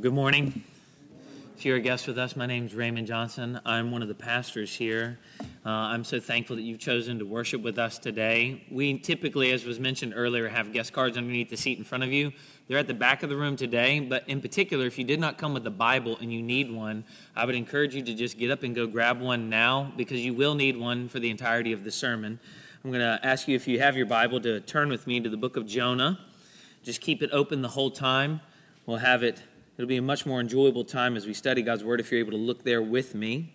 Good morning. If you're a guest with us, my name is Raymond Johnson. I'm one of the pastors here. Uh, I'm so thankful that you've chosen to worship with us today. We typically, as was mentioned earlier, have guest cards underneath the seat in front of you. They're at the back of the room today, but in particular, if you did not come with a Bible and you need one, I would encourage you to just get up and go grab one now because you will need one for the entirety of the sermon. I'm going to ask you, if you have your Bible, to turn with me to the book of Jonah. Just keep it open the whole time. We'll have it It'll be a much more enjoyable time as we study God's Word if you're able to look there with me.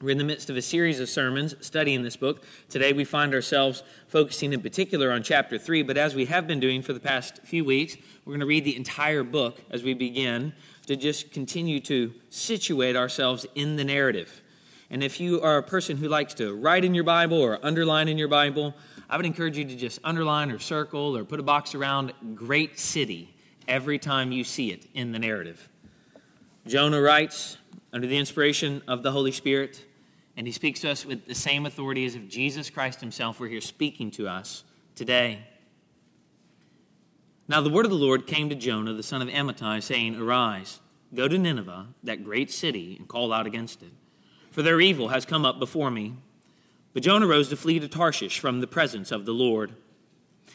We're in the midst of a series of sermons studying this book. Today we find ourselves focusing in particular on chapter 3, but as we have been doing for the past few weeks, we're going to read the entire book as we begin to just continue to situate ourselves in the narrative. And if you are a person who likes to write in your Bible or underline in your Bible, I would encourage you to just underline or circle or put a box around great city every time you see it in the narrative. Jonah writes under the inspiration of the Holy Spirit, and he speaks to us with the same authority as if Jesus Christ himself were here speaking to us today. Now the word of the Lord came to Jonah, the son of Amittai, saying, Arise, go to Nineveh, that great city, and call out against it. For their evil has come up before me. But Jonah rose to flee to Tarshish from the presence of the Lord.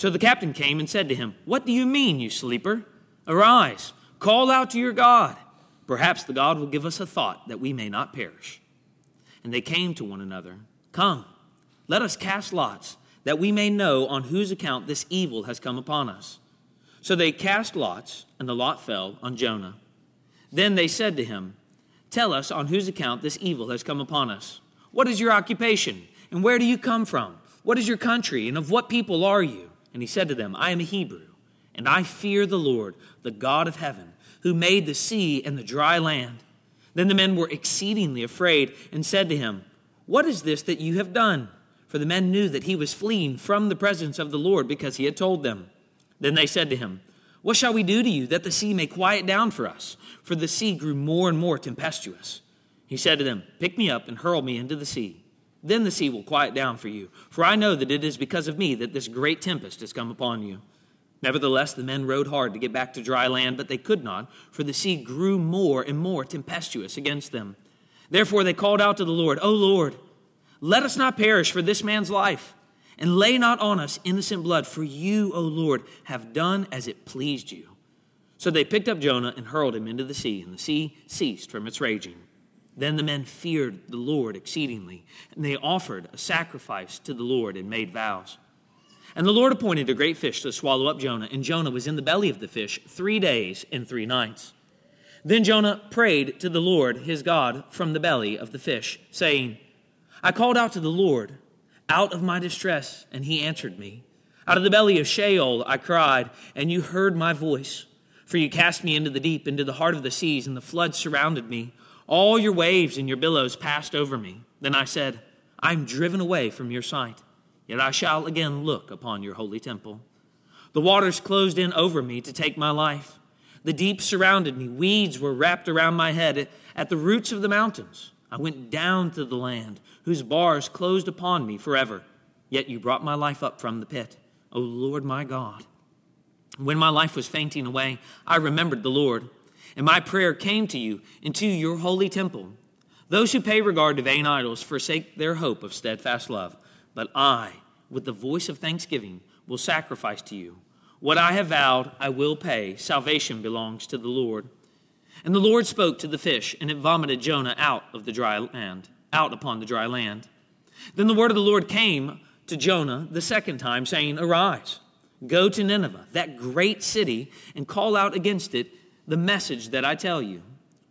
So the captain came and said to him, What do you mean, you sleeper? Arise, call out to your God. Perhaps the God will give us a thought that we may not perish. And they came to one another, Come, let us cast lots, that we may know on whose account this evil has come upon us. So they cast lots, and the lot fell on Jonah. Then they said to him, Tell us on whose account this evil has come upon us. What is your occupation, and where do you come from? What is your country, and of what people are you? And he said to them, I am a Hebrew, and I fear the Lord, the God of heaven, who made the sea and the dry land. Then the men were exceedingly afraid and said to him, What is this that you have done? For the men knew that he was fleeing from the presence of the Lord because he had told them. Then they said to him, What shall we do to you that the sea may quiet down for us? For the sea grew more and more tempestuous. He said to them, Pick me up and hurl me into the sea then the sea will quiet down for you. For I know that it is because of me that this great tempest has come upon you. Nevertheless, the men rowed hard to get back to dry land, but they could not, for the sea grew more and more tempestuous against them. Therefore they called out to the Lord, O Lord, let us not perish for this man's life, and lay not on us innocent blood, for you, O Lord, have done as it pleased you. So they picked up Jonah and hurled him into the sea, and the sea ceased from its raging. Then the men feared the Lord exceedingly, and they offered a sacrifice to the Lord and made vows. And the Lord appointed a great fish to swallow up Jonah, and Jonah was in the belly of the fish three days and three nights. Then Jonah prayed to the Lord his God from the belly of the fish, saying, I called out to the Lord out of my distress, and he answered me. Out of the belly of Sheol I cried, and you heard my voice. For you cast me into the deep, into the heart of the seas, and the flood surrounded me. All your waves and your billows passed over me. Then I said, I am driven away from your sight, yet I shall again look upon your holy temple. The waters closed in over me to take my life. The deep surrounded me. Weeds were wrapped around my head at the roots of the mountains. I went down to the land, whose bars closed upon me forever. Yet you brought my life up from the pit, O Lord my God. When my life was fainting away, I remembered the Lord and my prayer came to you into your holy temple. Those who pay regard to vain idols forsake their hope of steadfast love. But I, with the voice of thanksgiving, will sacrifice to you. What I have vowed, I will pay. Salvation belongs to the Lord. And the Lord spoke to the fish, and it vomited Jonah out of the dry land, out upon the dry land. Then the word of the Lord came to Jonah the second time, saying, Arise, go to Nineveh, that great city, and call out against it the message that I tell you.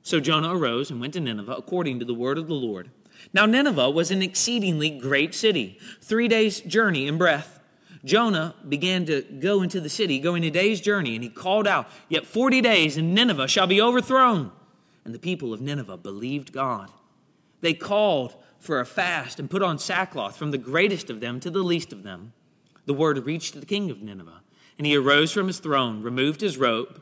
So Jonah arose and went to Nineveh according to the word of the Lord. Now, Nineveh was an exceedingly great city, three days' journey in breadth. Jonah began to go into the city, going a day's journey, and he called out, Yet 40 days, and Nineveh shall be overthrown. And the people of Nineveh believed God. They called for a fast and put on sackcloth from the greatest of them to the least of them. The word reached the king of Nineveh, and he arose from his throne, removed his robe,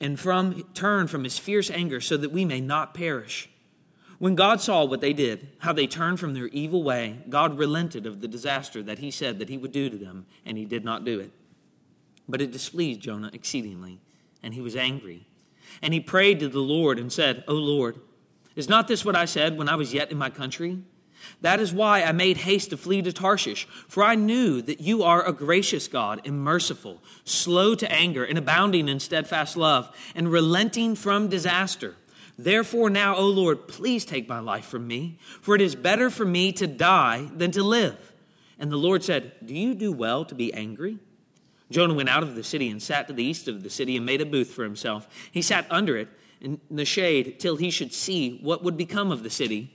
and from turn from his fierce anger so that we may not perish. When God saw what they did, how they turned from their evil way, God relented of the disaster that he said that he would do to them, and he did not do it. But it displeased Jonah exceedingly, and he was angry. And he prayed to the Lord and said, O Lord, is not this what I said when I was yet in my country? That is why I made haste to flee to Tarshish, for I knew that you are a gracious God and merciful, slow to anger and abounding in steadfast love, and relenting from disaster Therefore, now, O Lord, please take my life from me, for it is better for me to die than to live. And the Lord said, Do you do well to be angry? Jonah went out of the city and sat to the east of the city and made a booth for himself. He sat under it in the shade till he should see what would become of the city.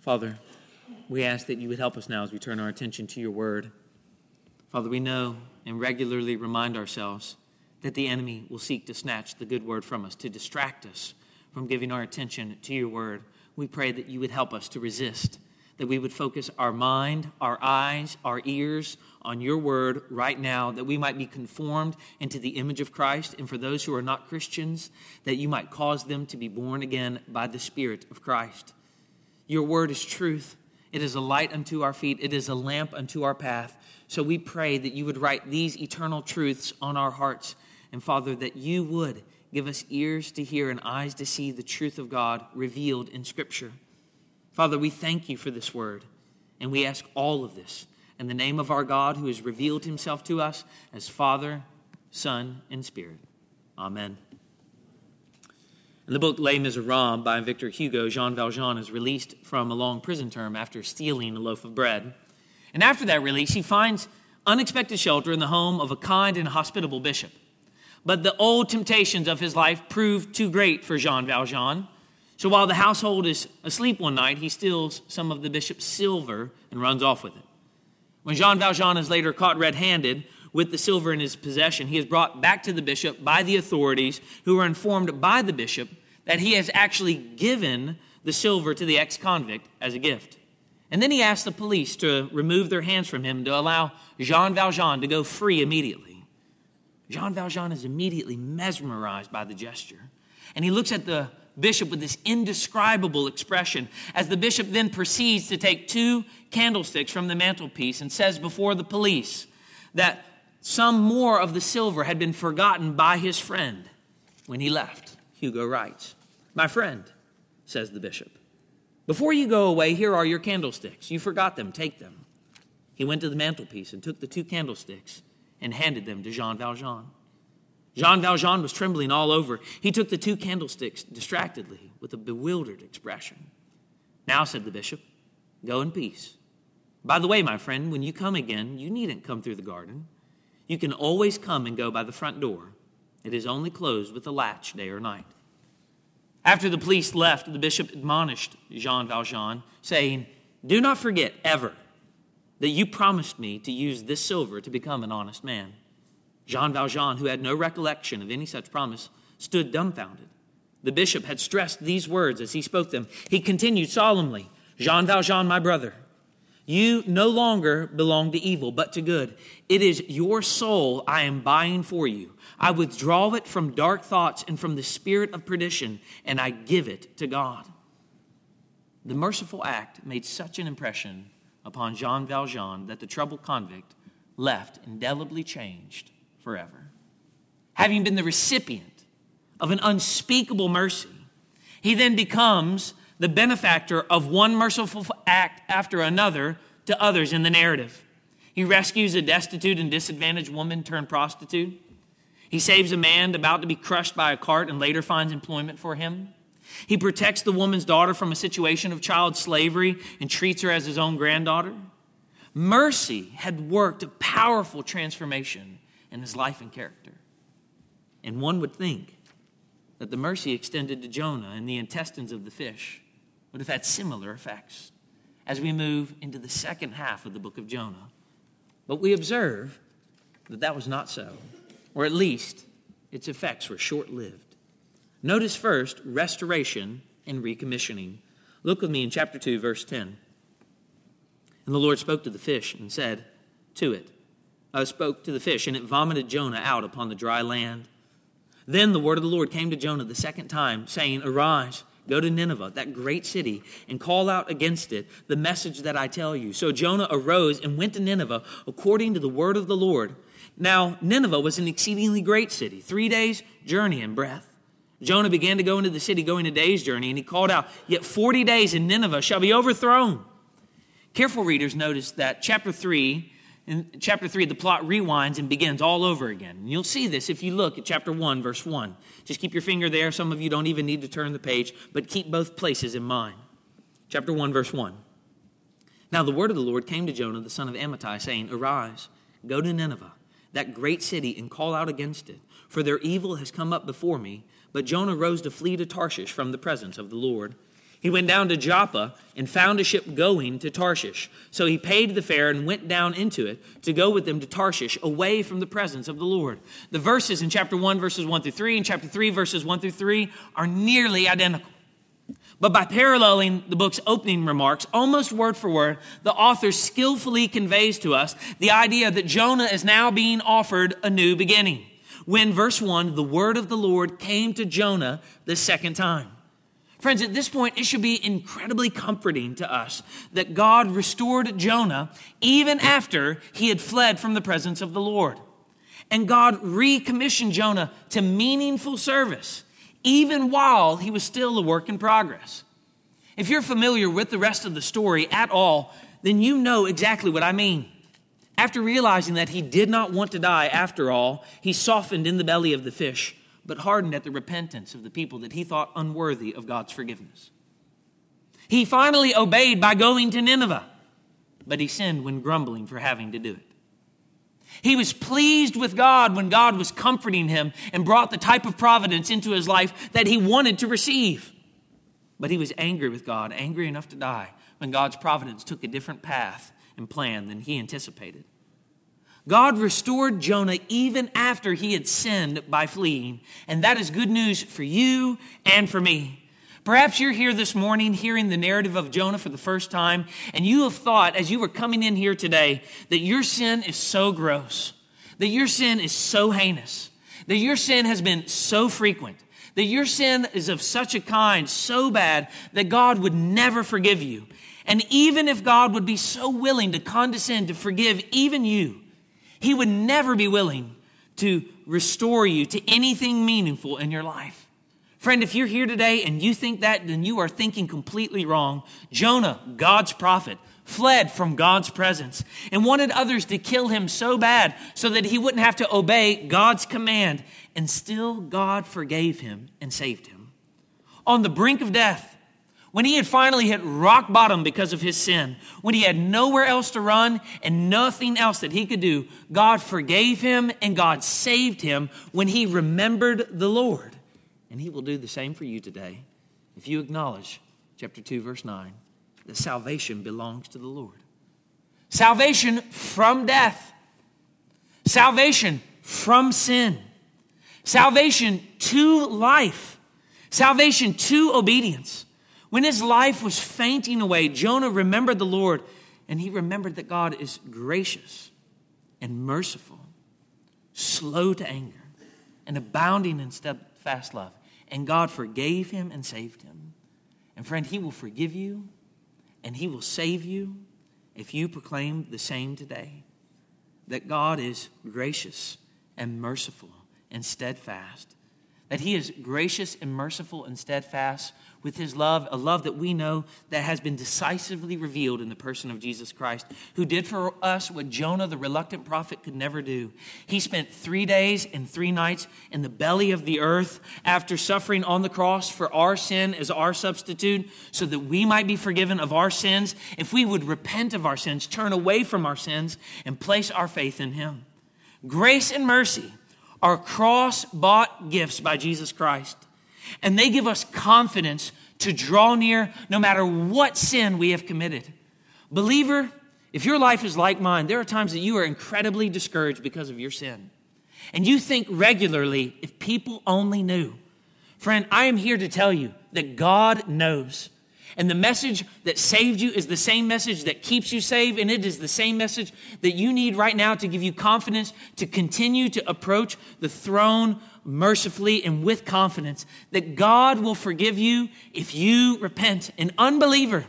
Father, we ask that you would help us now as we turn our attention to your word. Father, we know and regularly remind ourselves that the enemy will seek to snatch the good word from us, to distract us from giving our attention to your word. We pray that you would help us to resist, that we would focus our mind, our eyes, our ears on your word right now, that we might be conformed into the image of Christ. And for those who are not Christians, that you might cause them to be born again by the Spirit of Christ. Your word is truth. It is a light unto our feet, it is a lamp unto our path. So we pray that you would write these eternal truths on our hearts. And Father, that you would give us ears to hear and eyes to see the truth of God revealed in Scripture. Father, we thank you for this word. And we ask all of this in the name of our God who has revealed himself to us as Father, Son, and Spirit. Amen. In the book Les Miserables by Victor Hugo, Jean Valjean is released from a long prison term after stealing a loaf of bread. And after that release, he finds unexpected shelter in the home of a kind and hospitable bishop. But the old temptations of his life proved too great for Jean Valjean. So while the household is asleep one night, he steals some of the bishop's silver and runs off with it. When Jean Valjean is later caught red handed with the silver in his possession, he is brought back to the bishop by the authorities who are informed by the bishop that he has actually given the silver to the ex convict as a gift. And then he asked the police to remove their hands from him to allow Jean Valjean to go free immediately. Jean Valjean is immediately mesmerized by the gesture. And he looks at the bishop with this indescribable expression as the bishop then proceeds to take two candlesticks from the mantelpiece and says before the police that some more of the silver had been forgotten by his friend when he left. Hugo writes, My friend, says the bishop, before you go away, here are your candlesticks. You forgot them, take them. He went to the mantelpiece and took the two candlesticks and handed them to Jean Valjean. Jean Valjean was trembling all over. He took the two candlesticks distractedly with a bewildered expression. Now, said the bishop, go in peace. By the way, my friend, when you come again, you needn't come through the garden. You can always come and go by the front door. It is only closed with a latch day or night. After the police left, the bishop admonished Jean Valjean, saying, Do not forget ever that you promised me to use this silver to become an honest man. Jean Valjean, who had no recollection of any such promise, stood dumbfounded. The bishop had stressed these words as he spoke them. He continued solemnly Jean Valjean, my brother, you no longer belong to evil, but to good. It is your soul I am buying for you. I withdraw it from dark thoughts and from the spirit of perdition, and I give it to God. The merciful act made such an impression upon Jean Valjean that the troubled convict left indelibly changed forever. Having been the recipient of an unspeakable mercy, he then becomes the benefactor of one merciful act after another to others in the narrative. He rescues a destitute and disadvantaged woman turned prostitute. He saves a man about to be crushed by a cart and later finds employment for him. He protects the woman's daughter from a situation of child slavery and treats her as his own granddaughter. Mercy had worked a powerful transformation in his life and character. And one would think that the mercy extended to Jonah and the intestines of the fish would have had similar effects as we move into the second half of the book of Jonah. But we observe that that was not so, or at least its effects were short lived. Notice first restoration and recommissioning. Look with me in chapter 2, verse 10. And the Lord spoke to the fish and said to it, I spoke to the fish, and it vomited Jonah out upon the dry land. Then the word of the Lord came to Jonah the second time, saying, Arise, go to Nineveh, that great city, and call out against it the message that I tell you. So Jonah arose and went to Nineveh according to the word of the Lord. Now, Nineveh was an exceedingly great city, three days' journey in breadth. Jonah began to go into the city, going a day's journey, and he called out, Yet 40 days in Nineveh shall be overthrown. Careful readers notice that chapter 3 in chapter 3, the plot rewinds and begins all over again. And you'll see this if you look at chapter 1, verse 1. Just keep your finger there. Some of you don't even need to turn the page, but keep both places in mind. Chapter 1, verse 1. Now the word of the Lord came to Jonah, the son of Amittai, saying, Arise, go to Nineveh, that great city, and call out against it, for their evil has come up before me. But Jonah rose to flee to Tarshish from the presence of the Lord. He went down to Joppa and found a ship going to Tarshish. So he paid the fare and went down into it to go with them to Tarshish, away from the presence of the Lord. The verses in chapter 1, verses 1 through 3, and chapter 3, verses 1 through 3 are nearly identical. But by paralleling the book's opening remarks, almost word for word, the author skillfully conveys to us the idea that Jonah is now being offered a new beginning. When, verse 1, the word of the Lord came to Jonah the second time. Friends, at this point, it should be incredibly comforting to us that God restored Jonah even after he had fled from the presence of the Lord. And God recommissioned Jonah to meaningful service, even while he was still a work in progress. If you're familiar with the rest of the story at all, then you know exactly what I mean. After realizing that he did not want to die after all, he softened in the belly of the fish but hardened at the repentance of the people that he thought unworthy of God's forgiveness. He finally obeyed by going to Nineveh, but he sinned when grumbling for having to do it. He was pleased with God when God was comforting him and brought the type of providence into his life that he wanted to receive. But he was angry with God, angry enough to die, when God's providence took a different path and plan than he anticipated. God restored Jonah even after he had sinned by fleeing. And that is good news for you and for me. Perhaps you're here this morning hearing the narrative of Jonah for the first time, and you have thought as you were coming in here today that your sin is so gross, that your sin is so heinous, that your sin has been so frequent, that your sin is of such a kind, so bad, that God would never forgive you. And even if God would be so willing to condescend to forgive even you, he would never be willing to restore you to anything meaningful in your life. Friend, if you're here today and you think that, then you are thinking completely wrong. Jonah, God's prophet, fled from God's presence and wanted others to kill him so bad so that he wouldn't have to obey God's command. And still, God forgave him and saved him. On the brink of death, when he had finally hit rock bottom because of his sin, when he had nowhere else to run and nothing else that he could do, God forgave him and God saved him when he remembered the Lord. And he will do the same for you today if you acknowledge, chapter 2, verse 9, that salvation belongs to the Lord. Salvation from death, salvation from sin, salvation to life, salvation to obedience. When his life was fainting away, Jonah remembered the Lord and he remembered that God is gracious and merciful, slow to anger, and abounding in steadfast love. And God forgave him and saved him. And friend, he will forgive you and he will save you if you proclaim the same today that God is gracious and merciful and steadfast, that he is gracious and merciful and steadfast with his love, a love that we know that has been decisively revealed in the person of Jesus Christ, who did for us what Jonah, the reluctant prophet, could never do. He spent three days and three nights in the belly of the earth after suffering on the cross for our sin as our substitute, so that we might be forgiven of our sins if we would repent of our sins, turn away from our sins, and place our faith in him. Grace and mercy are cross bought gifts by Jesus Christ. And they give us confidence to draw near no matter what sin we have committed. Believer, if your life is like mine, there are times that you are incredibly discouraged because of your sin. And you think regularly, if people only knew. Friend, I am here to tell you that God knows. And the message that saved you is the same message that keeps you saved, and it is the same message that you need right now to give you confidence to continue to approach the throne mercifully and with confidence that God will forgive you if you repent. An unbeliever,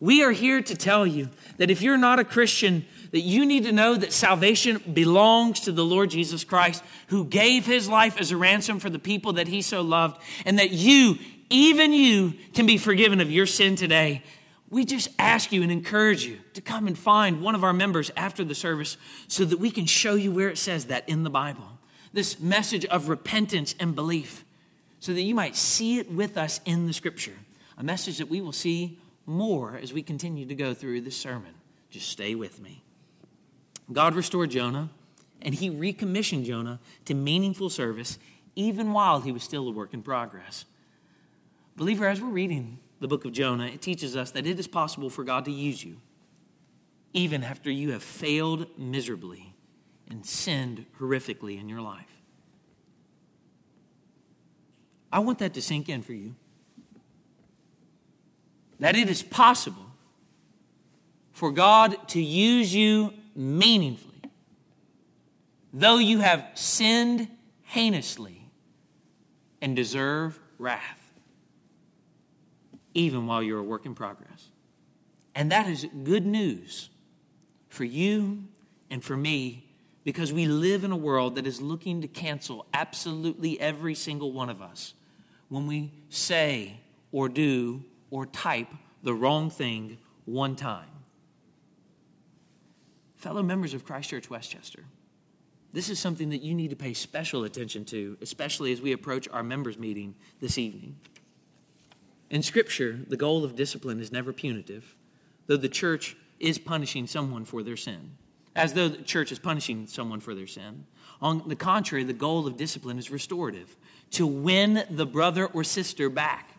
we are here to tell you that if you're not a Christian, that you need to know that salvation belongs to the Lord Jesus Christ, who gave his life as a ransom for the people that he so loved, and that you, even you, can be forgiven of your sin today. We just ask you and encourage you to come and find one of our members after the service so that we can show you where it says that in the Bible this message of repentance and belief so that you might see it with us in the scripture. A message that we will see more as we continue to go through this sermon. Just stay with me. God restored Jonah, and he recommissioned Jonah to meaningful service even while he was still a work in progress. Believer, as we're reading the book of Jonah, it teaches us that it is possible for God to use you even after you have failed miserably and sinned horrifically in your life. I want that to sink in for you. That it is possible for God to use you meaningfully, though you have sinned heinously and deserve wrath, even while you're a work in progress. And that is good news for you and for me because we live in a world that is looking to cancel absolutely every single one of us when we say or do or type the wrong thing one time. Fellow members of Christ Church Westchester, this is something that you need to pay special attention to, especially as we approach our members' meeting this evening. In Scripture, the goal of discipline is never punitive, though the church is punishing someone for their sin as though the church is punishing someone for their sin. On the contrary, the goal of discipline is restorative, to win the brother or sister back.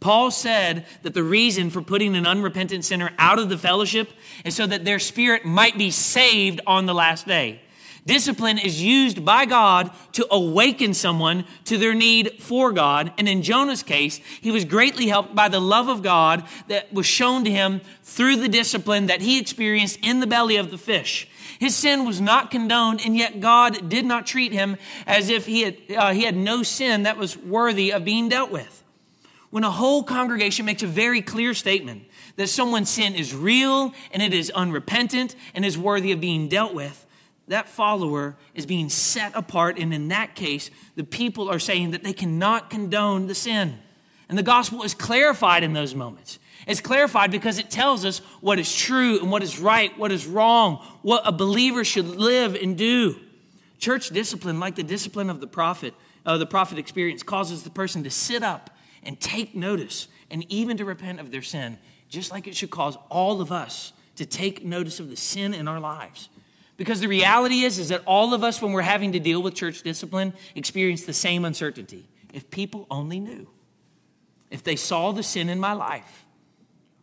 Paul said that the reason for putting an unrepentant sinner out of the fellowship is so that their spirit might be saved on the last day. Discipline is used by God to awaken someone to their need for God. And in Jonah's case, he was greatly helped by the love of God that was shown to him through the discipline that he experienced in the belly of the fish. His sin was not condoned, and yet God did not treat him as if he had, uh, he had no sin that was worthy of being dealt with. When a whole congregation makes a very clear statement that someone's sin is real and it is unrepentant and is worthy of being dealt with, that follower is being set apart. And in that case, the people are saying that they cannot condone the sin. And the gospel is clarified in those moments. It's clarified because it tells us what is true and what is right, what is wrong, what a believer should live and do. Church discipline, like the discipline of the prophet, uh, the prophet experience, causes the person to sit up and take notice and even to repent of their sin, just like it should cause all of us to take notice of the sin in our lives. Because the reality is, is that all of us, when we're having to deal with church discipline, experience the same uncertainty. If people only knew, if they saw the sin in my life,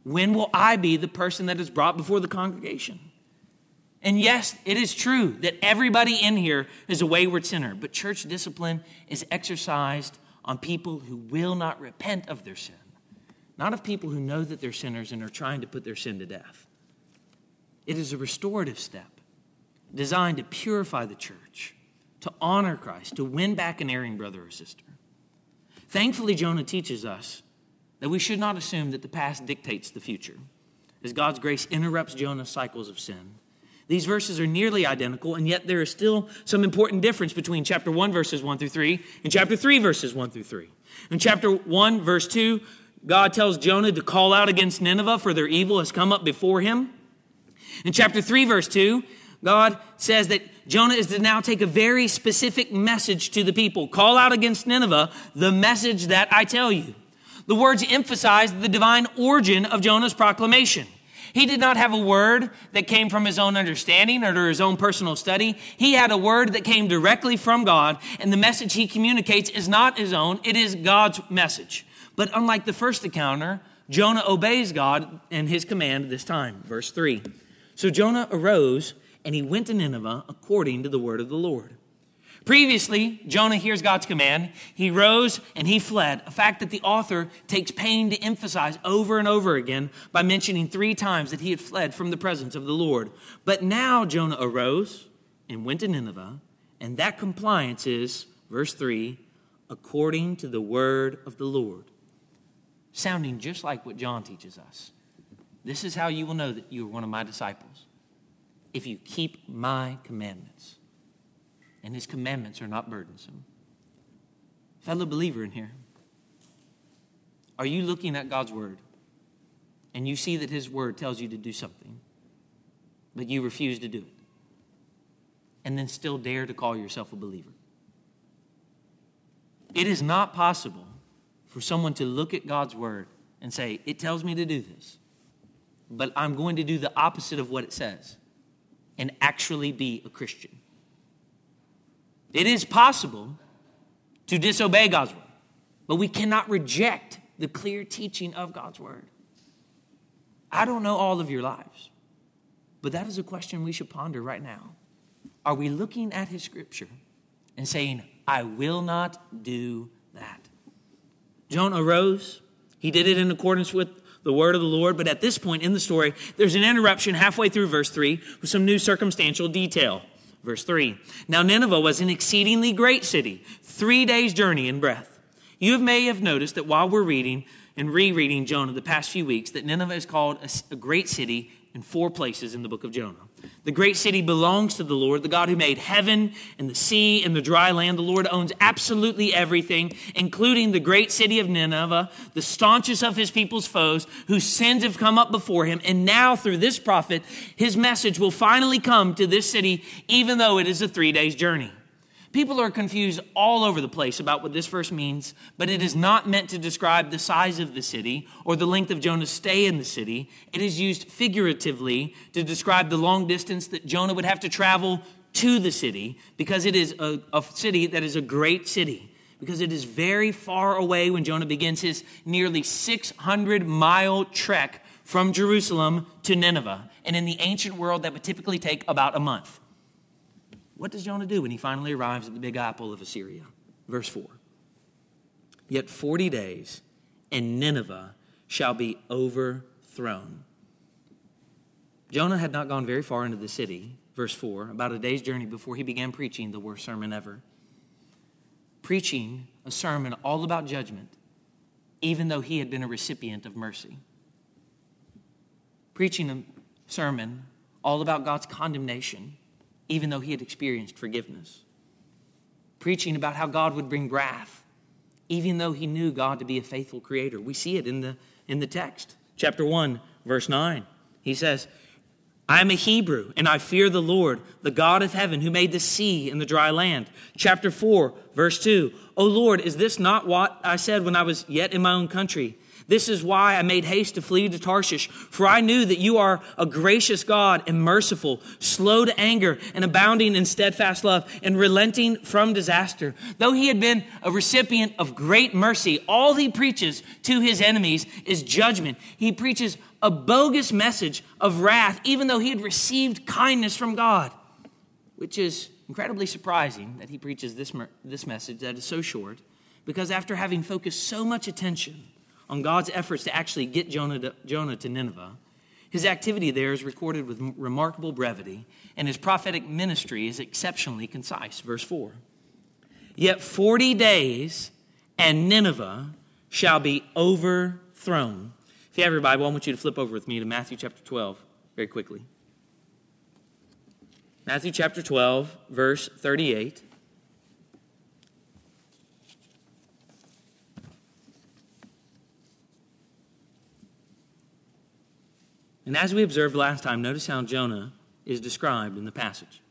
when will I be the person that is brought before the congregation? And yes, it is true that everybody in here is a wayward sinner, but church discipline is exercised on people who will not repent of their sin, not of people who know that they're sinners and are trying to put their sin to death. It is a restorative step designed to purify the church, to honor Christ, to win back an erring brother or sister. Thankfully, Jonah teaches us that we should not assume that the past dictates the future, as God's grace interrupts Jonah's cycles of sin these verses are nearly identical, and yet there is still some important difference between chapter 1, verses 1 through 3, and chapter 3, verses 1 through 3. In chapter 1, verse 2, God tells Jonah to call out against Nineveh, for their evil has come up before him. In chapter 3, verse 2, God says that Jonah is to now take a very specific message to the people. Call out against Nineveh the message that I tell you. The words emphasize the divine origin of Jonah's proclamation. He did not have a word that came from his own understanding or to his own personal study. He had a word that came directly from God, and the message he communicates is not his own, it is God's message. But unlike the first encounter, Jonah obeys God and his command this time. Verse 3. So Jonah arose and he went to Nineveh according to the word of the Lord. Previously, Jonah hears God's command. He rose and he fled, a fact that the author takes pain to emphasize over and over again by mentioning three times that he had fled from the presence of the Lord. But now Jonah arose and went to Nineveh, and that compliance is, verse 3, according to the word of the Lord. Sounding just like what John teaches us. This is how you will know that you are one of my disciples if you keep my commandments and his commandments are not burdensome. Fellow believer in here, are you looking at God's word and you see that his word tells you to do something, but you refuse to do it, and then still dare to call yourself a believer? It is not possible for someone to look at God's word and say, It tells me to do this, but I'm going to do the opposite of what it says and actually be a Christian. It is possible to disobey God's word, but we cannot reject the clear teaching of God's word. I don't know all of your lives, but that is a question we should ponder right now. Are we looking at his scripture and saying, I will not do that? Jonah arose. He did it in accordance with the word of the Lord. But at this point in the story, there's an interruption halfway through verse 3 with some new circumstantial detail. Verse 3 Now Nineveh was an exceedingly great city, three days' journey in breadth. You may have noticed that while we're reading and rereading Jonah the past few weeks, that Nineveh is called a, a great city in four places in the book of Jonah. The great city belongs to the Lord, the God who made heaven and the sea and the dry land. The Lord owns absolutely everything, including the great city of Nineveh, the staunchest of his people's foes, whose sins have come up before him. And now, through this prophet, his message will finally come to this city, even though it is a three days journey. People are confused all over the place about what this verse means, but it is not meant to describe the size of the city or the length of Jonah's stay in the city. It is used figuratively to describe the long distance that Jonah would have to travel to the city because it is a, a city that is a great city. Because it is very far away when Jonah begins his nearly 600 mile trek from Jerusalem to Nineveh. And in the ancient world, that would typically take about a month. What does Jonah do when he finally arrives at the big apple of Assyria? Verse 4 Yet 40 days, and Nineveh shall be overthrown. Jonah had not gone very far into the city, verse 4, about a day's journey before he began preaching the worst sermon ever. Preaching a sermon all about judgment, even though he had been a recipient of mercy. Preaching a sermon all about God's condemnation even though he had experienced forgiveness. Preaching about how God would bring wrath, even though he knew God to be a faithful creator. We see it in the, in the text. Chapter 1, verse 9. He says, I am a Hebrew, and I fear the Lord, the God of heaven, who made the sea and the dry land. Chapter 4, verse 2. O Lord, is this not what I said when I was yet in my own country? This is why I made haste to flee to Tarshish, for I knew that you are a gracious God and merciful, slow to anger and abounding in steadfast love and relenting from disaster. Though he had been a recipient of great mercy, all he preaches to his enemies is judgment. He preaches a bogus message of wrath, even though he had received kindness from God, which is incredibly surprising that he preaches this, this message that is so short, because after having focused so much attention on God's efforts to actually get Jonah to, Jonah to Nineveh. His activity there is recorded with remarkable brevity, and his prophetic ministry is exceptionally concise. Verse 4 Yet 40 days, and Nineveh shall be overthrown. If you have your Bible, I want you to flip over with me to Matthew chapter 12 very quickly. Matthew chapter 12, verse 38. And as we observed last time, notice how Jonah is described in the passage.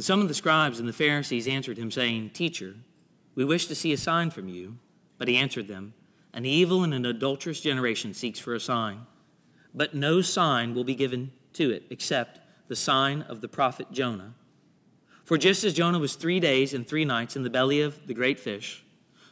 some of the scribes and the Pharisees answered him, saying, Teacher, we wish to see a sign from you. But he answered them, An evil and an adulterous generation seeks for a sign, but no sign will be given to it except the sign of the prophet Jonah. For just as Jonah was three days and three nights in the belly of the great fish,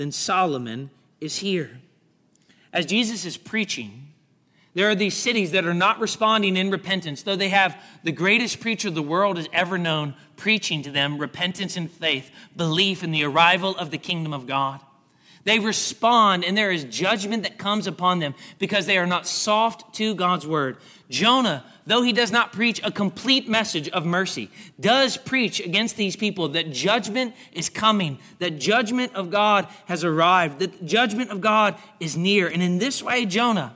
than Solomon is here. As Jesus is preaching, there are these cities that are not responding in repentance, though they have the greatest preacher the world has ever known preaching to them repentance and faith, belief in the arrival of the kingdom of God. They respond, and there is judgment that comes upon them because they are not soft to God's word. Jonah though he does not preach a complete message of mercy, does preach against these people that judgment is coming, that judgment of God has arrived, that judgment of God is near. And in this way, Jonah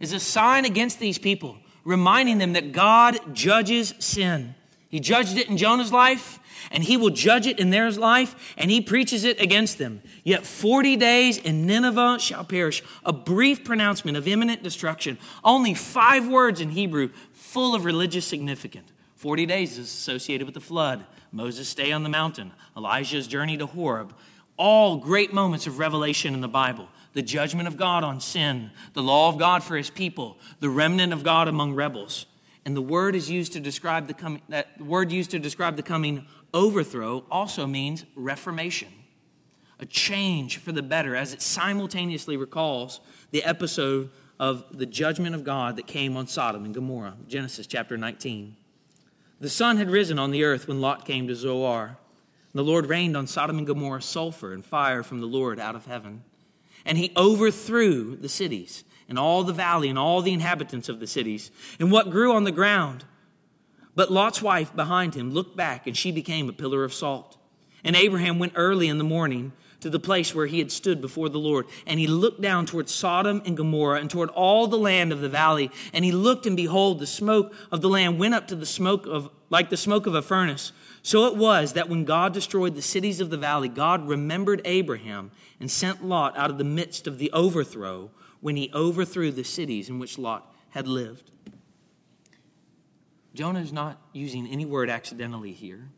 is a sign against these people, reminding them that God judges sin. He judged it in Jonah's life, and he will judge it in their life, and he preaches it against them. Yet 40 days in Nineveh shall perish. A brief pronouncement of imminent destruction. Only five words in Hebrew, full of religious significance. 40 days is associated with the flood, Moses' stay on the mountain, Elijah's journey to Horeb. All great moments of revelation in the Bible. The judgment of God on sin, the law of God for his people, the remnant of God among rebels. And the word is used to describe the coming that word used to describe the coming overthrow also means reformation. A change for the better as it simultaneously recalls the episode of the judgment of God that came on Sodom and Gomorrah, Genesis chapter 19. The sun had risen on the earth when Lot came to Zoar. The Lord rained on Sodom and Gomorrah sulfur and fire from the Lord out of heaven. And he overthrew the cities and all the valley and all the inhabitants of the cities and what grew on the ground. But Lot's wife behind him looked back and she became a pillar of salt. And Abraham went early in the morning to the place where he had stood before the Lord. And he looked down toward Sodom and Gomorrah and toward all the land of the valley. And he looked, and behold, the smoke of the land went up to the smoke of, like the smoke of a furnace. So it was that when God destroyed the cities of the valley, God remembered Abraham and sent Lot out of the midst of the overthrow when he overthrew the cities in which Lot had lived. Jonah is not using any word accidentally here.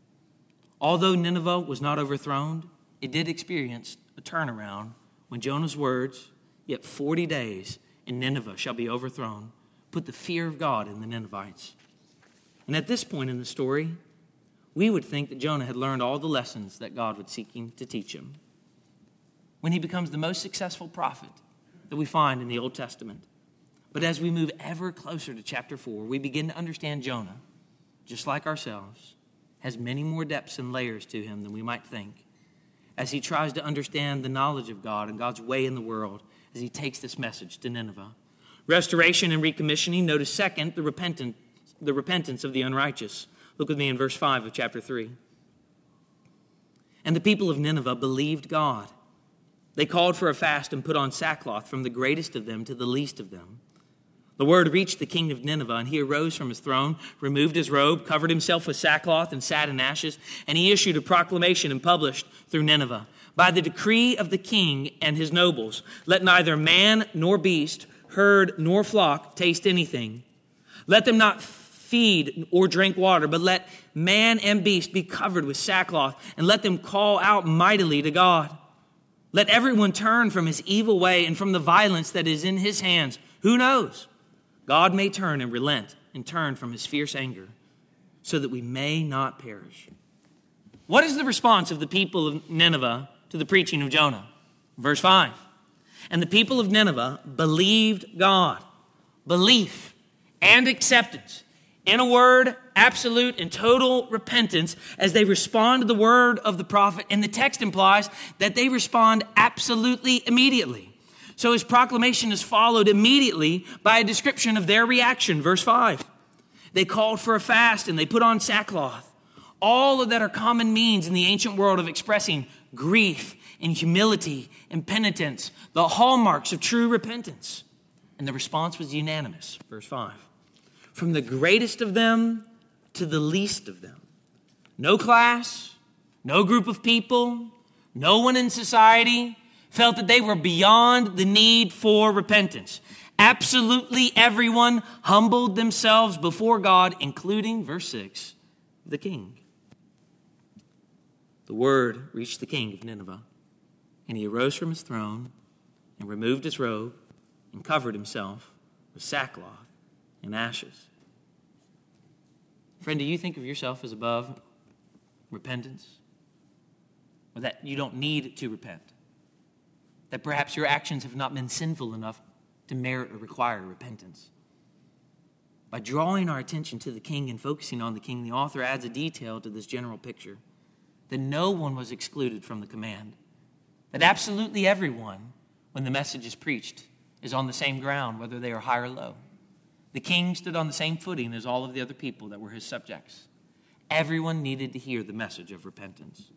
Although Nineveh was not overthrown, it did experience a turnaround when Jonah's words, yet 40 days and Nineveh shall be overthrown, put the fear of God in the Ninevites. And at this point in the story, we would think that Jonah had learned all the lessons that God was seeking to teach him. When he becomes the most successful prophet that we find in the Old Testament. But as we move ever closer to chapter 4, we begin to understand Jonah, just like ourselves, has many more depths and layers to him than we might think as he tries to understand the knowledge of God and God's way in the world as he takes this message to Nineveh. Restoration and recommissioning. Notice second, the repentance, the repentance of the unrighteous. Look with me in verse 5 of chapter 3. And the people of Nineveh believed God. They called for a fast and put on sackcloth from the greatest of them to the least of them. The word reached the king of Nineveh, and he arose from his throne, removed his robe, covered himself with sackcloth, and sat in ashes. And he issued a proclamation and published through Nineveh By the decree of the king and his nobles, let neither man nor beast, herd nor flock taste anything. Let them not feed or drink water, but let man and beast be covered with sackcloth, and let them call out mightily to God. Let everyone turn from his evil way and from the violence that is in his hands. Who knows? God may turn and relent and turn from his fierce anger so that we may not perish. What is the response of the people of Nineveh to the preaching of Jonah? Verse 5. And the people of Nineveh believed God. Belief and acceptance. In a word, absolute and total repentance as they respond to the word of the prophet. And the text implies that they respond absolutely immediately. So his proclamation is followed immediately by a description of their reaction. Verse 5. They called for a fast and they put on sackcloth. All of that are common means in the ancient world of expressing grief and humility and penitence, the hallmarks of true repentance. And the response was unanimous. Verse 5. From the greatest of them to the least of them. No class, no group of people, no one in society, felt that they were beyond the need for repentance. Absolutely everyone humbled themselves before God, including, verse 6, the king. The word reached the king of Nineveh, and he arose from his throne and removed his robe and covered himself with sackcloth and ashes. Friend, do you think of yourself as above repentance? Or that you don't need to repent? that perhaps your actions have not been sinful enough to merit or require repentance. By drawing our attention to the king and focusing on the king, the author adds a detail to this general picture that no one was excluded from the command, that absolutely everyone, when the message is preached, is on the same ground, whether they are high or low. The king stood on the same footing as all of the other people that were his subjects. Everyone needed to hear the message of repentance.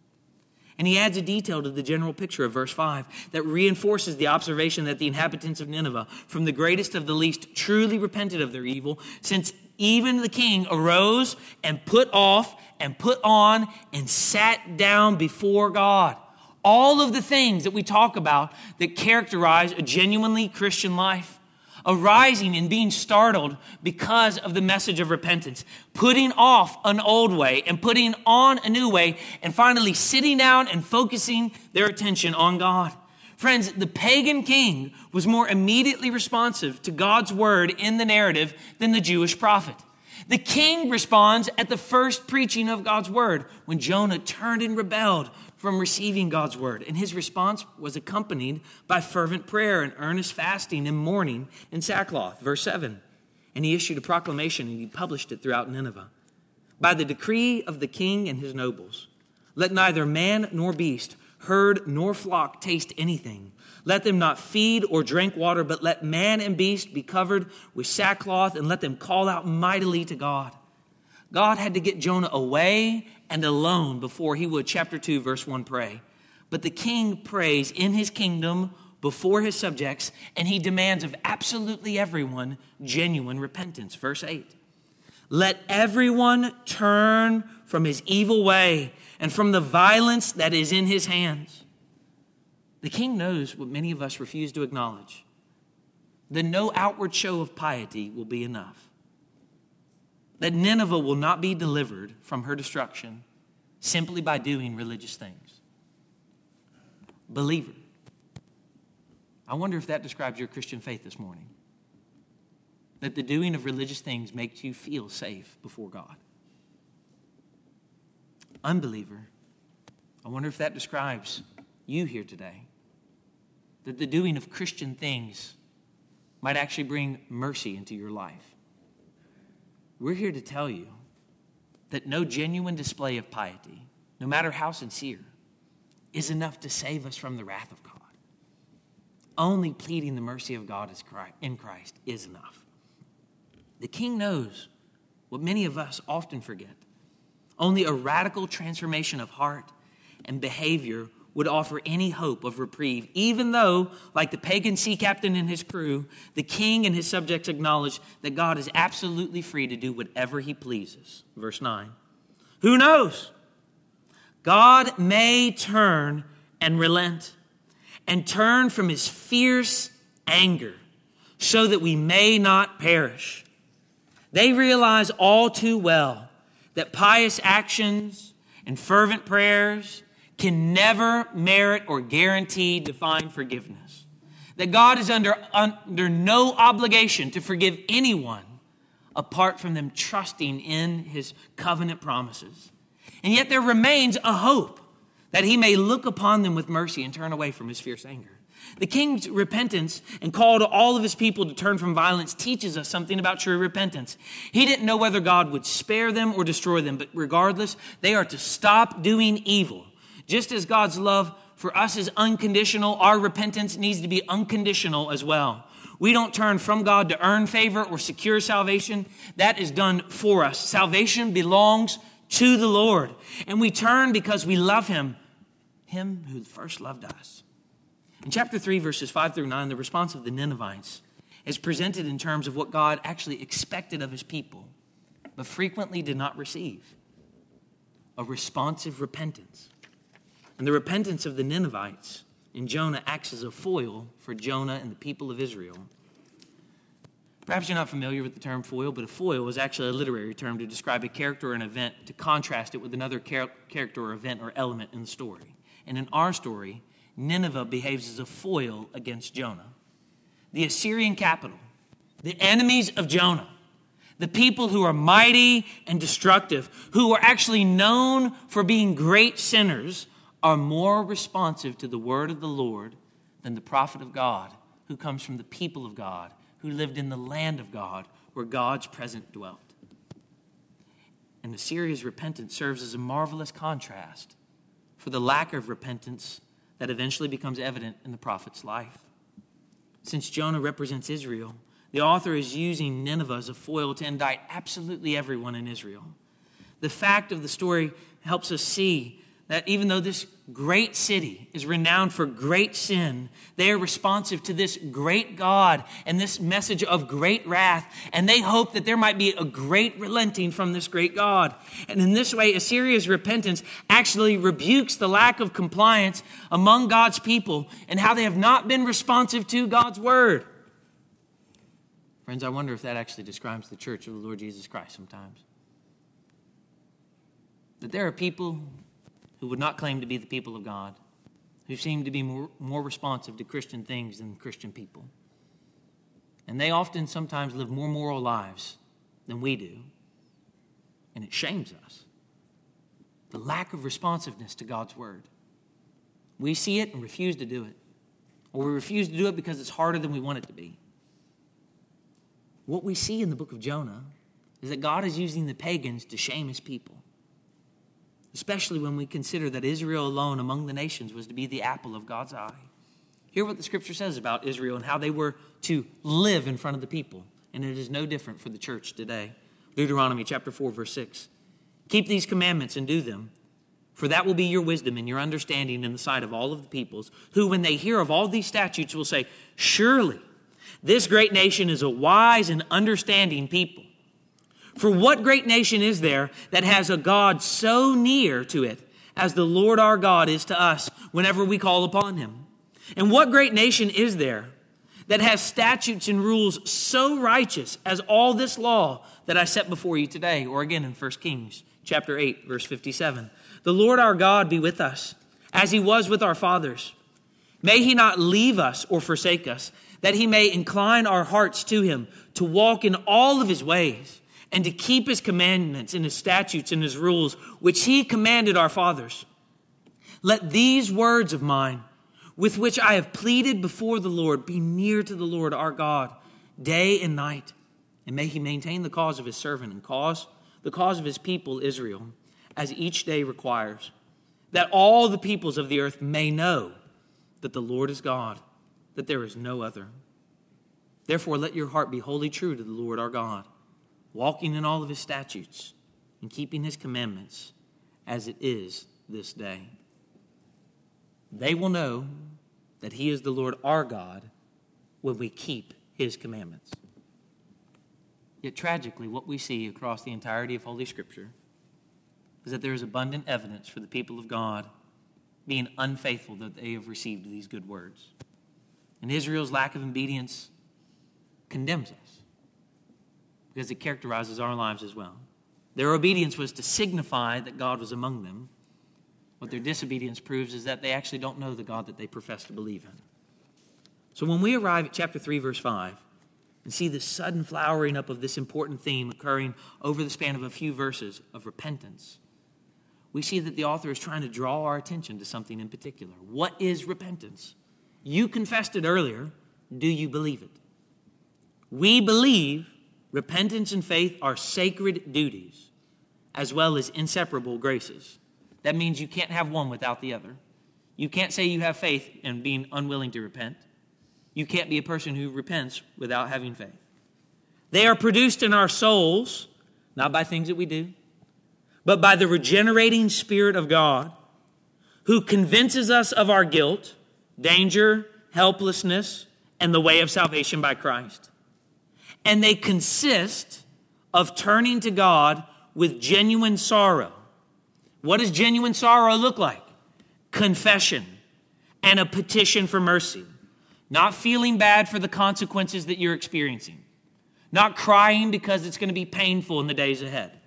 And he adds a detail to the general picture of verse 5 that reinforces the observation that the inhabitants of Nineveh, from the greatest of the least, truly repented of their evil, since even the king arose and put off and put on and sat down before God. All of the things that we talk about that characterize a genuinely Christian life arising and being startled because of the message of repentance, putting off an old way and putting on a new way, and finally sitting down and focusing their attention on God. Friends, the pagan king was more immediately responsive to God's word in the narrative than the Jewish prophet. The king responds at the first preaching of God's word when Jonah turned and rebelled from receiving God's word. And his response was accompanied by fervent prayer and earnest fasting and mourning in sackcloth. Verse 7. And he issued a proclamation and he published it throughout Nineveh. By the decree of the king and his nobles, let neither man nor beast, herd nor flock taste anything. Let them not feed or drink water, but let man and beast be covered with sackcloth and let them call out mightily to God. God had to get Jonah away and alone before he would, chapter 2, verse 1, pray. But the king prays in his kingdom before his subjects, and he demands of absolutely everyone genuine repentance. Verse 8 Let everyone turn from his evil way and from the violence that is in his hands. The king knows what many of us refuse to acknowledge that no outward show of piety will be enough that Nineveh will not be delivered from her destruction simply by doing religious things. Believer. I wonder if that describes your Christian faith this morning. That the doing of religious things makes you feel safe before God. Unbeliever. I wonder if that describes you here today. That the doing of Christian things might actually bring mercy into your life. We're here to tell you that no genuine display of piety, no matter how sincere, is enough to save us from the wrath of God. only pleading the mercy of God in Christ is enough. The king knows what many of us often forget. Only a radical transformation of heart and behavior would offer any hope of reprieve, even though, like the pagan sea captain and his crew, the king and his subjects acknowledge that God is absolutely free to do whatever he pleases. Verse 9. Who knows? God may turn and relent and turn from his fierce anger so that we may not perish. They realize all too well that pious actions and fervent prayers can never merit or guarantee divine forgiveness. That God is under, under no obligation to forgive anyone apart from them trusting in his covenant promises. And yet there remains a hope that he may look upon them with mercy and turn away from his fierce anger. The king's repentance and call to all of his people to turn from violence teaches us something about true repentance. He didn't know whether God would spare them or destroy them, but regardless, they are to stop doing evil. Just as God's love for us is unconditional, our repentance needs to be unconditional as well. We don't turn from God to earn favor or secure salvation. That is done for us. Salvation belongs to the Lord. And we turn because we love Him, Him who first loved us. In chapter 3, verses 5 through 9, the response of the Ninevites is presented in terms of what God actually expected of His people, but frequently did not receive a responsive repentance. And the repentance of the Ninevites in Jonah acts as a foil for Jonah and the people of Israel Perhaps you're not familiar with the term foil, but a foil is actually a literary term to describe a character or an event to contrast it with another char- character or event or element in the story. And in our story, Nineveh behaves as a foil against Jonah. The Assyrian capital, the enemies of Jonah, the people who are mighty and destructive, who are actually known for being great sinners, are more responsive to the word of the Lord than the prophet of God who comes from the people of God who lived in the land of God where God's presence dwelt. And Assyria's repentance serves as a marvelous contrast for the lack of repentance that eventually becomes evident in the prophet's life. Since Jonah represents Israel, the author is using Nineveh as a foil to indict absolutely everyone in Israel. The fact of the story helps us see that even though this great city is renowned for great sin, they are responsive to this great God and this message of great wrath, and they hope that there might be a great relenting from this great God. And in this way, Assyria's repentance actually rebukes the lack of compliance among God's people and how they have not been responsive to God's word. Friends, I wonder if that actually describes the church of the Lord Jesus Christ sometimes. That there are people who would not claim to be the people of God, who seem to be more, more responsive to Christian things than Christian people. And they often sometimes live more moral lives than we do. And it shames us. The lack of responsiveness to God's word. We see it and refuse to do it. Or we refuse to do it because it's harder than we want it to be. What we see in the book of Jonah is that God is using the pagans to shame his people especially when we consider that Israel alone among the nations was to be the apple of God's eye. Hear what the scripture says about Israel and how they were to live in front of the people. And it is no different for the church today. Deuteronomy chapter 4, verse 6. Keep these commandments and do them, for that will be your wisdom and your understanding in the sight of all of the peoples, who, when they hear of all these statutes, will say, Surely this great nation is a wise and understanding people. For what great nation is there that has a God so near to it as the Lord our God is to us whenever we call upon him? And what great nation is there that has statutes and rules so righteous as all this law that I set before you today? Or again in 1 Kings chapter 8 verse 57. The Lord our God be with us as he was with our fathers. May he not leave us or forsake us, that he may incline our hearts to him to walk in all of his ways and to keep his commandments and his statutes and his rules, which he commanded our fathers. Let these words of mine, with which I have pleaded before the Lord, be near to the Lord our God day and night. And may he maintain the cause of his servant and cause the cause of his people Israel, as each day requires, that all the peoples of the earth may know that the Lord is God, that there is no other. Therefore, let your heart be wholly true to the Lord our God, walking in all of his statutes and keeping his commandments as it is this day. They will know that he is the Lord our God when we keep his commandments. Yet tragically, what we see across the entirety of Holy Scripture is that there is abundant evidence for the people of God being unfaithful that they have received these good words. And Israel's lack of obedience condemns us because it characterizes our lives as well. Their obedience was to signify that God was among them. What their disobedience proves is that they actually don't know the God that they profess to believe in. So when we arrive at chapter 3, verse 5, and see the sudden flowering up of this important theme occurring over the span of a few verses of repentance, we see that the author is trying to draw our attention to something in particular. What is repentance? You confessed it earlier. Do you believe it? We believe repentance and faith are sacred duties as well as inseparable graces. That means you can't have one without the other. You can't say you have faith and being unwilling to repent. You can't be a person who repents without having faith. They are produced in our souls, not by things that we do, but by the regenerating Spirit of God, who convinces us of our guilt, danger, helplessness, and the way of salvation by Christ. And they consist of turning to God with genuine sorrow. What does genuine sorrow look like? Confession and a petition for mercy. Not feeling bad for the consequences that you're experiencing. Not crying because it's going to be painful in the days ahead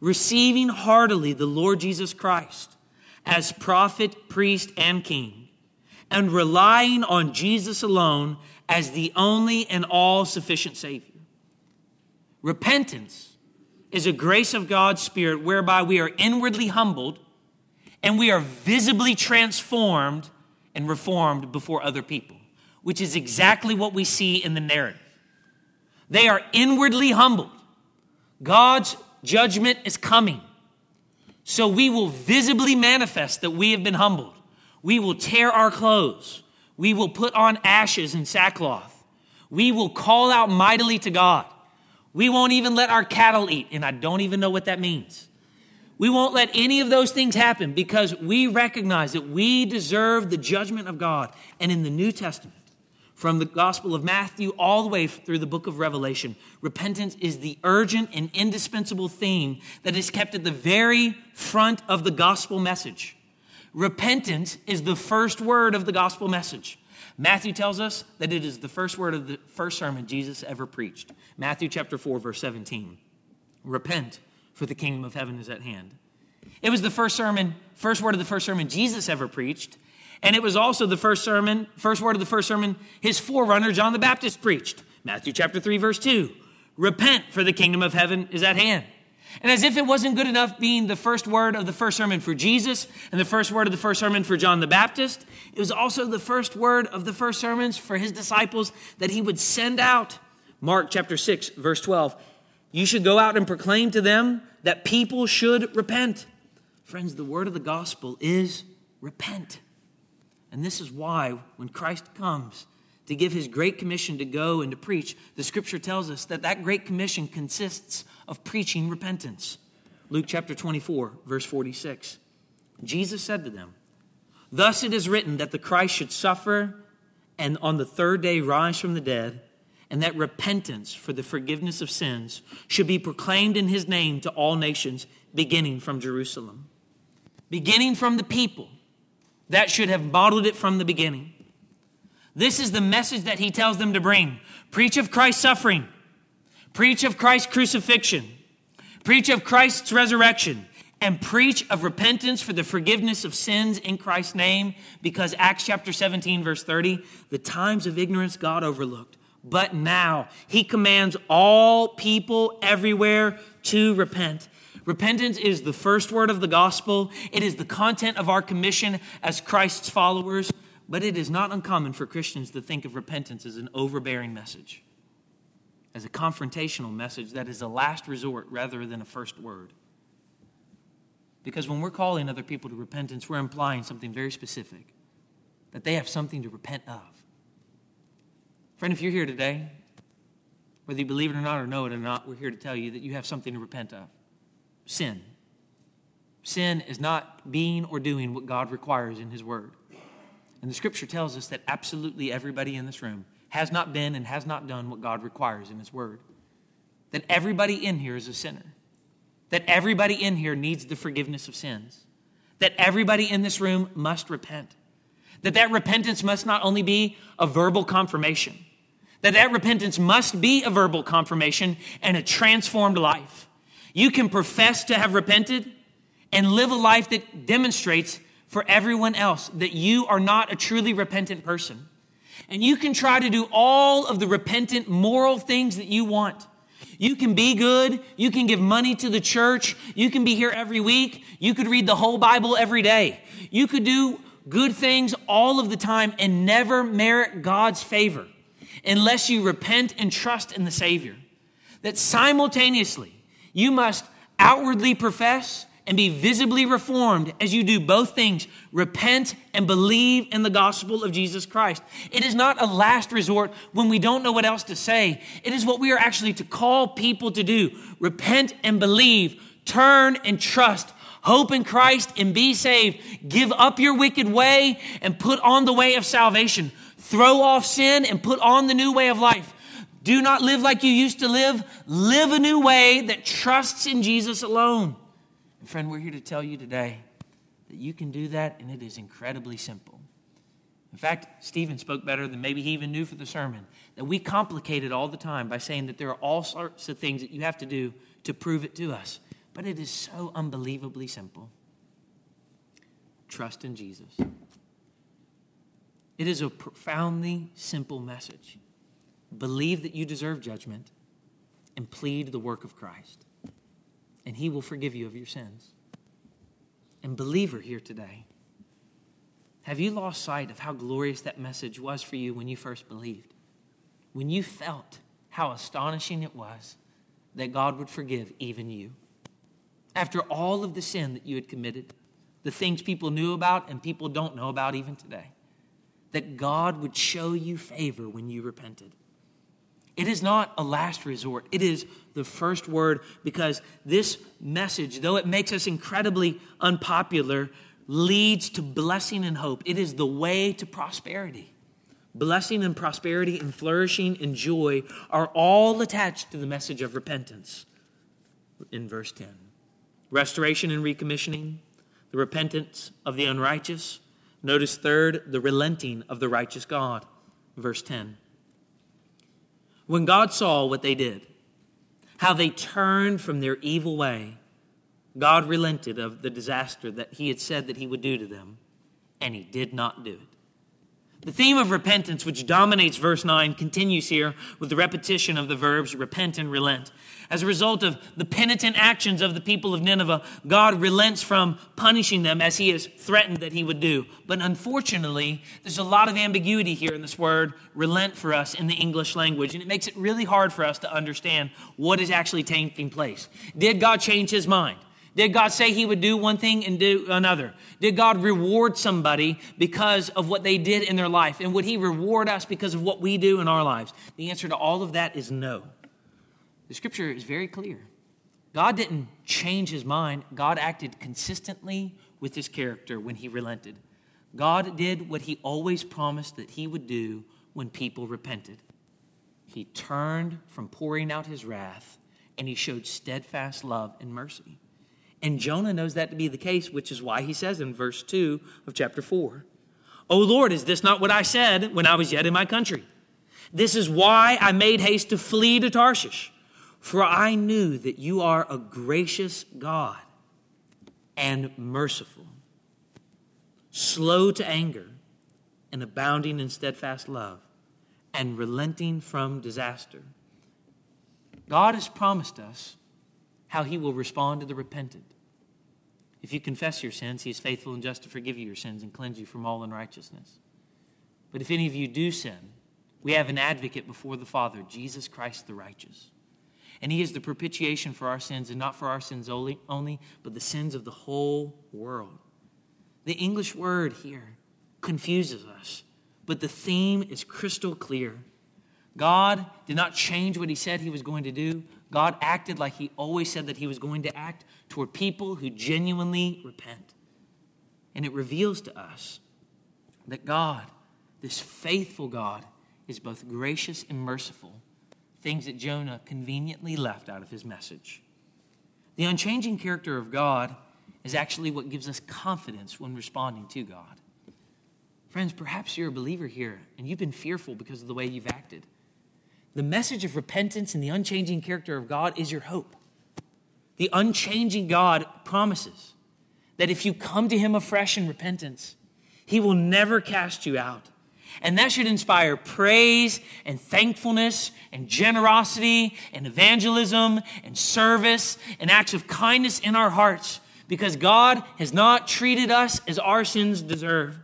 receiving heartily the Lord Jesus Christ as prophet, priest, and king, and relying on Jesus alone as the only and all sufficient Savior. Repentance is a grace of God's Spirit whereby we are inwardly humbled and we are visibly transformed and reformed before other people, which is exactly what we see in the narrative. They are inwardly humbled. God's Judgment is coming. So we will visibly manifest that we have been humbled. We will tear our clothes. We will put on ashes and sackcloth. We will call out mightily to God. We won't even let our cattle eat, and I don't even know what that means. We won't let any of those things happen because we recognize that we deserve the judgment of God. And in the New Testament, from the Gospel of Matthew all the way through the book of Revelation, repentance is the urgent and indispensable theme that is kept at the very front of the gospel message. Repentance is the first word of the gospel message. Matthew tells us that it is the first word of the first sermon Jesus ever preached. Matthew chapter 4 verse 17. Repent, for the kingdom of heaven is at hand. It was the first sermon, first word of the first sermon Jesus ever preached, and it was also the first sermon, first word of the first sermon his forerunner, John the Baptist, preached. Matthew chapter 3, verse 2. Repent, for the kingdom of heaven is at hand. And as if it wasn't good enough being the first word of the first sermon for Jesus and the first word of the first sermon for John the Baptist, it was also the first word of the first sermons for his disciples that he would send out. Mark chapter 6, verse 12. You should go out and proclaim to them that people should repent. Friends, the word of the gospel is repent. And this is why, when Christ comes to give his great commission to go and to preach, the scripture tells us that that great commission consists of preaching repentance. Luke chapter 24, verse 46. Jesus said to them, Thus it is written that the Christ should suffer and on the third day rise from the dead, and that repentance for the forgiveness of sins should be proclaimed in his name to all nations, beginning from Jerusalem. Beginning from the people that should have modeled it from the beginning. This is the message that he tells them to bring preach of Christ's suffering, preach of Christ's crucifixion, preach of Christ's resurrection, and preach of repentance for the forgiveness of sins in Christ's name, because Acts chapter 17, verse 30, the times of ignorance God overlooked. But now he commands all people everywhere to repent. Repentance is the first word of the gospel. It is the content of our commission as Christ's followers, but it is not uncommon for Christians to think of repentance as an overbearing message, as a confrontational message that is a last resort rather than a first word. Because when we're calling other people to repentance, we're implying something very specific that they have something to repent of. Friend, if you're here today, whether you believe it or not or know it or not, we're here to tell you that you have something to repent of sin. Sin is not being or doing what God requires in His Word. And the scripture tells us that absolutely everybody in this room has not been and has not done what God requires in His Word. That everybody in here is a sinner. That everybody in here needs the forgiveness of sins. That everybody in this room must repent. That that repentance must not only be a verbal confirmation, that that repentance must be a verbal confirmation and a transformed life. You can profess to have repented and live a life that demonstrates for everyone else that you are not a truly repentant person. And you can try to do all of the repentant moral things that you want. You can be good. You can give money to the church. You can be here every week. You could read the whole Bible every day. You could do good things all of the time and never merit God's favor unless you repent and trust in the Savior. That simultaneously, you must outwardly profess and be visibly reformed as you do both things repent and believe in the gospel of Jesus Christ. It is not a last resort when we don't know what else to say. It is what we are actually to call people to do repent and believe, turn and trust. Hope in Christ and be saved. Give up your wicked way and put on the way of salvation. Throw off sin and put on the new way of life. Do not live like you used to live. Live a new way that trusts in Jesus alone. And friend, we're here to tell you today that you can do that, and it is incredibly simple. In fact, Stephen spoke better than maybe he even knew for the sermon. That we complicate it all the time by saying that there are all sorts of things that you have to do to prove it to us. But it is so unbelievably simple. Trust in Jesus. It is a profoundly simple message. Believe that you deserve judgment and plead the work of Christ and he will forgive you of your sins. And, believer here today, have you lost sight of how glorious that message was for you when you first believed? When you felt how astonishing it was that God would forgive even you? After all of the sin that you had committed, the things people knew about and people don't know about even today, that God would show you favor when you repented. It is not a last resort. It is the first word because this message, though it makes us incredibly unpopular, leads to blessing and hope. It is the way to prosperity. Blessing and prosperity and flourishing and joy are all attached to the message of repentance in verse 10. Restoration and recommissioning, the repentance of the unrighteous. Notice third, the relenting of the righteous God, verse 10. When God saw what they did, how they turned from their evil way, God relented of the disaster that he had said that he would do to them, and he did not do it. The theme of repentance, which dominates verse 9, continues here with the repetition of the verbs repent and relent. As a result of the penitent actions of the people of Nineveh, God relents from punishing them as he has threatened that he would do. But unfortunately, there's a lot of ambiguity here in this word relent for us in the English language, and it makes it really hard for us to understand what is actually taking place. Did God change his mind? Did God say he would do one thing and do another? Did God reward somebody because of what they did in their life? And would he reward us because of what we do in our lives? The answer to all of that is no. The scripture is very clear. God didn't change his mind, God acted consistently with his character when he relented. God did what he always promised that he would do when people repented. He turned from pouring out his wrath and he showed steadfast love and mercy. And Jonah knows that to be the case, which is why he says in verse 2 of chapter 4, O Lord, is this not what I said when I was yet in my country? This is why I made haste to flee to Tarshish. For I knew that you are a gracious God and merciful, slow to anger, and abounding in steadfast love, and relenting from disaster. God has promised us how he will respond to the repentant. If you confess your sins, he is faithful and just to forgive you your sins and cleanse you from all unrighteousness. But if any of you do sin, we have an advocate before the Father, Jesus Christ the righteous. And he is the propitiation for our sins, and not for our sins only, only, but the sins of the whole world. The English word here confuses us, but the theme is crystal clear. God did not change what he said he was going to do. God acted like he always said that he was going to act toward people who genuinely repent. And it reveals to us that God, this faithful God, is both gracious and merciful, things that Jonah conveniently left out of his message. The unchanging character of God is actually what gives us confidence when responding to God. Friends, perhaps you're a believer here and you've been fearful because of the way you've acted. The message of repentance and the unchanging character of God is your hope. The unchanging God promises that if you come to Him afresh in repentance, He will never cast you out. And that should inspire praise and thankfulness and generosity and evangelism and service and acts of kindness in our hearts because God has not treated us as our sins deserve.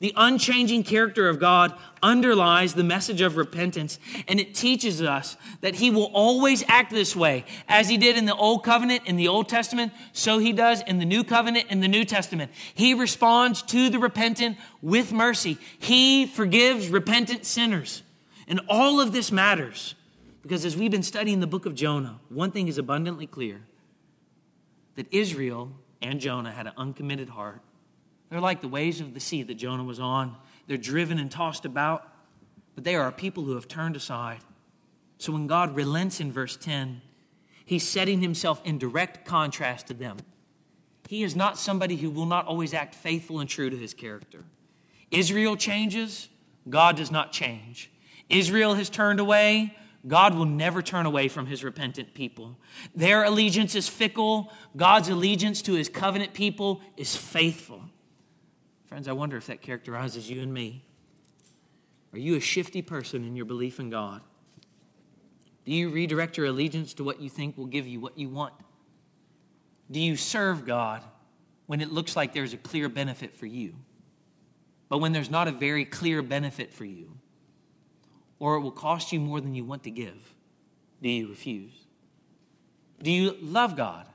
The unchanging character of God underlies the message of repentance, and it teaches us that He will always act this way. As He did in the Old Covenant in the Old Testament, so He does in the New Covenant in the New Testament. He responds to the repentant with mercy, He forgives repentant sinners. And all of this matters because as we've been studying the book of Jonah, one thing is abundantly clear that Israel and Jonah had an uncommitted heart they're like the waves of the sea that Jonah was on. They're driven and tossed about, but they are a people who have turned aside. So when God relents in verse 10, he's setting himself in direct contrast to them. He is not somebody who will not always act faithful and true to his character. Israel changes, God does not change. Israel has turned away, God will never turn away from his repentant people. Their allegiance is fickle, God's allegiance to his covenant people is faithful. Friends, I wonder if that characterizes you and me. Are you a shifty person in your belief in God? Do you redirect your allegiance to what you think will give you what you want? Do you serve God when it looks like there's a clear benefit for you, but when there's not a very clear benefit for you, or it will cost you more than you want to give? Do you refuse? Do you love God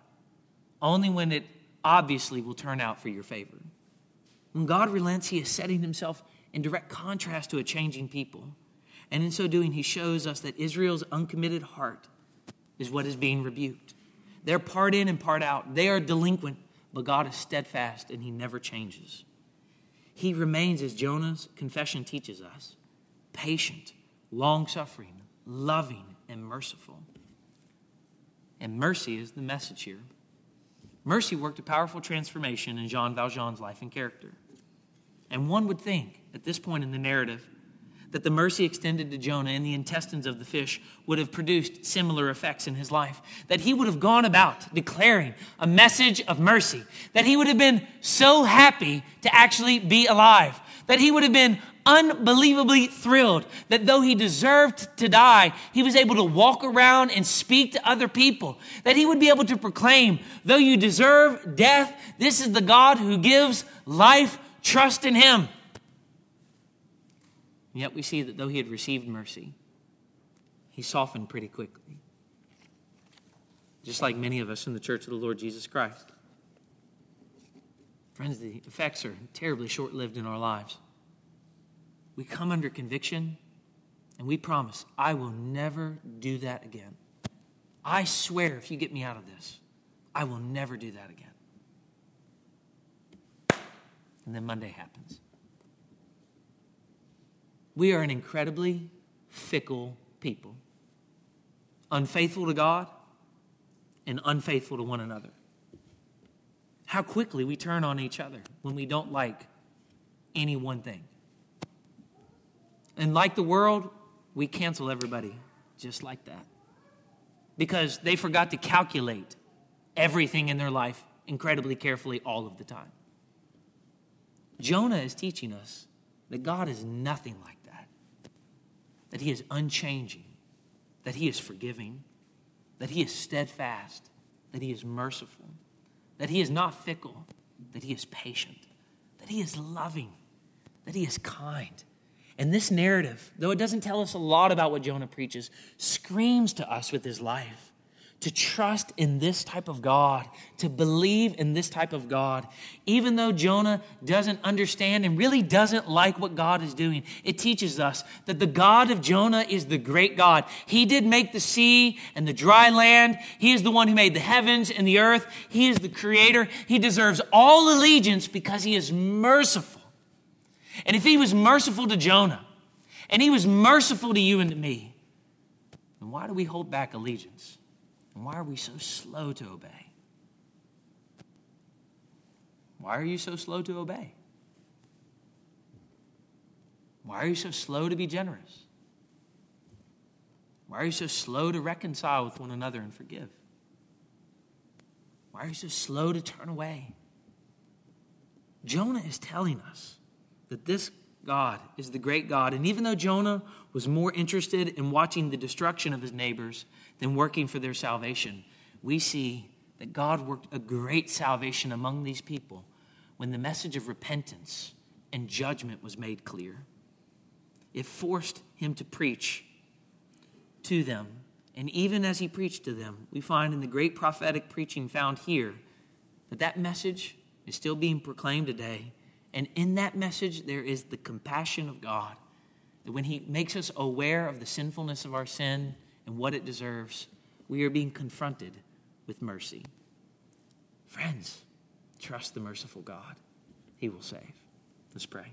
only when it obviously will turn out for your favor? When God relents, he is setting himself in direct contrast to a changing people. And in so doing, he shows us that Israel's uncommitted heart is what is being rebuked. They're part in and part out. They are delinquent, but God is steadfast and he never changes. He remains, as Jonah's confession teaches us, patient, long suffering, loving, and merciful. And mercy is the message here. Mercy worked a powerful transformation in Jean Valjean's life and character. And one would think at this point in the narrative that the mercy extended to Jonah in the intestines of the fish would have produced similar effects in his life. That he would have gone about declaring a message of mercy. That he would have been so happy to actually be alive. That he would have been unbelievably thrilled that though he deserved to die, he was able to walk around and speak to other people. That he would be able to proclaim, though you deserve death, this is the God who gives life Trust in Him. And yet we see that though he had received mercy, he softened pretty quickly. Just like many of us in the church of the Lord Jesus Christ. Friends, the effects are terribly short lived in our lives. We come under conviction and we promise, I will never do that again. I swear, if you get me out of this, I will never do that again. And then Monday happens. We are an incredibly fickle people, unfaithful to God and unfaithful to one another. How quickly we turn on each other when we don't like any one thing. And like the world, we cancel everybody just like that because they forgot to calculate everything in their life incredibly carefully all of the time. Jonah is teaching us that God is nothing like that, that He is unchanging, that He is forgiving, that He is steadfast, that He is merciful, that He is not fickle, that He is patient, that He is loving, that He is kind. And this narrative, though it doesn't tell us a lot about what Jonah preaches, screams to us with his life to trust in this type of God, to believe in this type of God, even though Jonah doesn't understand and really doesn't like what God is doing. It teaches us that the God of Jonah is the great God. He did make the sea and the dry land. He is the one who made the heavens and the earth. He is the creator. He deserves all allegiance because he is merciful. And if he was merciful to Jonah, and he was merciful to you and to me, then why do we hold back allegiance? And why are we so slow to obey? Why are you so slow to obey? Why are you so slow to be generous? Why are you so slow to reconcile with one another and forgive? Why are you so slow to turn away? Jonah is telling us that this God is the great God. And even though Jonah was more interested in watching the destruction of his neighbors than working for their salvation, we see that God worked a great salvation among these people when the message of repentance and judgment was made clear. It forced him to preach to them. And even as he preached to them, we find in the great prophetic preaching found here that that message is still being proclaimed today and in that message, there is the compassion of God. That when He makes us aware of the sinfulness of our sin and what it deserves, we are being confronted with mercy. Friends, trust the merciful God. He will save. Let's pray.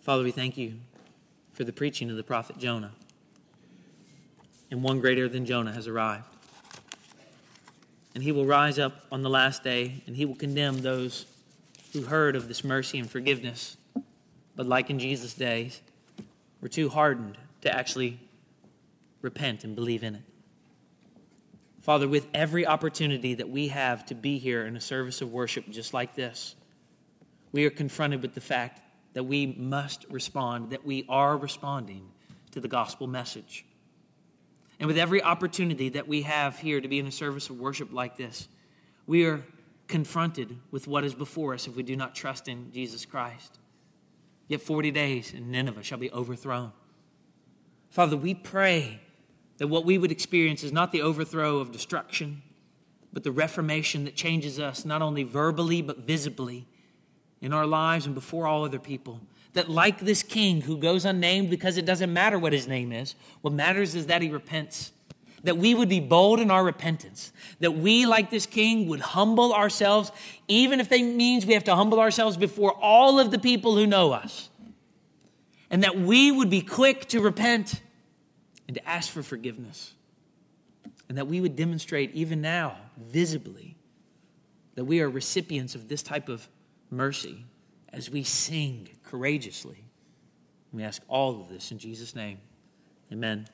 Father, we thank you for the preaching of the prophet Jonah. And one greater than Jonah has arrived and he will rise up on the last day, and he will condemn those who heard of this mercy and forgiveness, but like in Jesus' days, were too hardened to actually repent and believe in it. Father, with every opportunity that we have to be here in a service of worship just like this, we are confronted with the fact that we must respond, that we are responding to the gospel message. And with every opportunity that we have here to be in a service of worship like this, we are confronted with what is before us if we do not trust in Jesus Christ. Yet 40 days and Nineveh shall be overthrown. Father, we pray that what we would experience is not the overthrow of destruction, but the reformation that changes us not only verbally but visibly in our lives and before all other people that, like this king who goes unnamed because it doesn't matter what his name is, what matters is that he repents. That we would be bold in our repentance. That we, like this king, would humble ourselves, even if that means we have to humble ourselves before all of the people who know us. And that we would be quick to repent and to ask for forgiveness. And that we would demonstrate, even now, visibly, that we are recipients of this type of mercy as we sing courageously. We ask all of this in Jesus' name. Amen.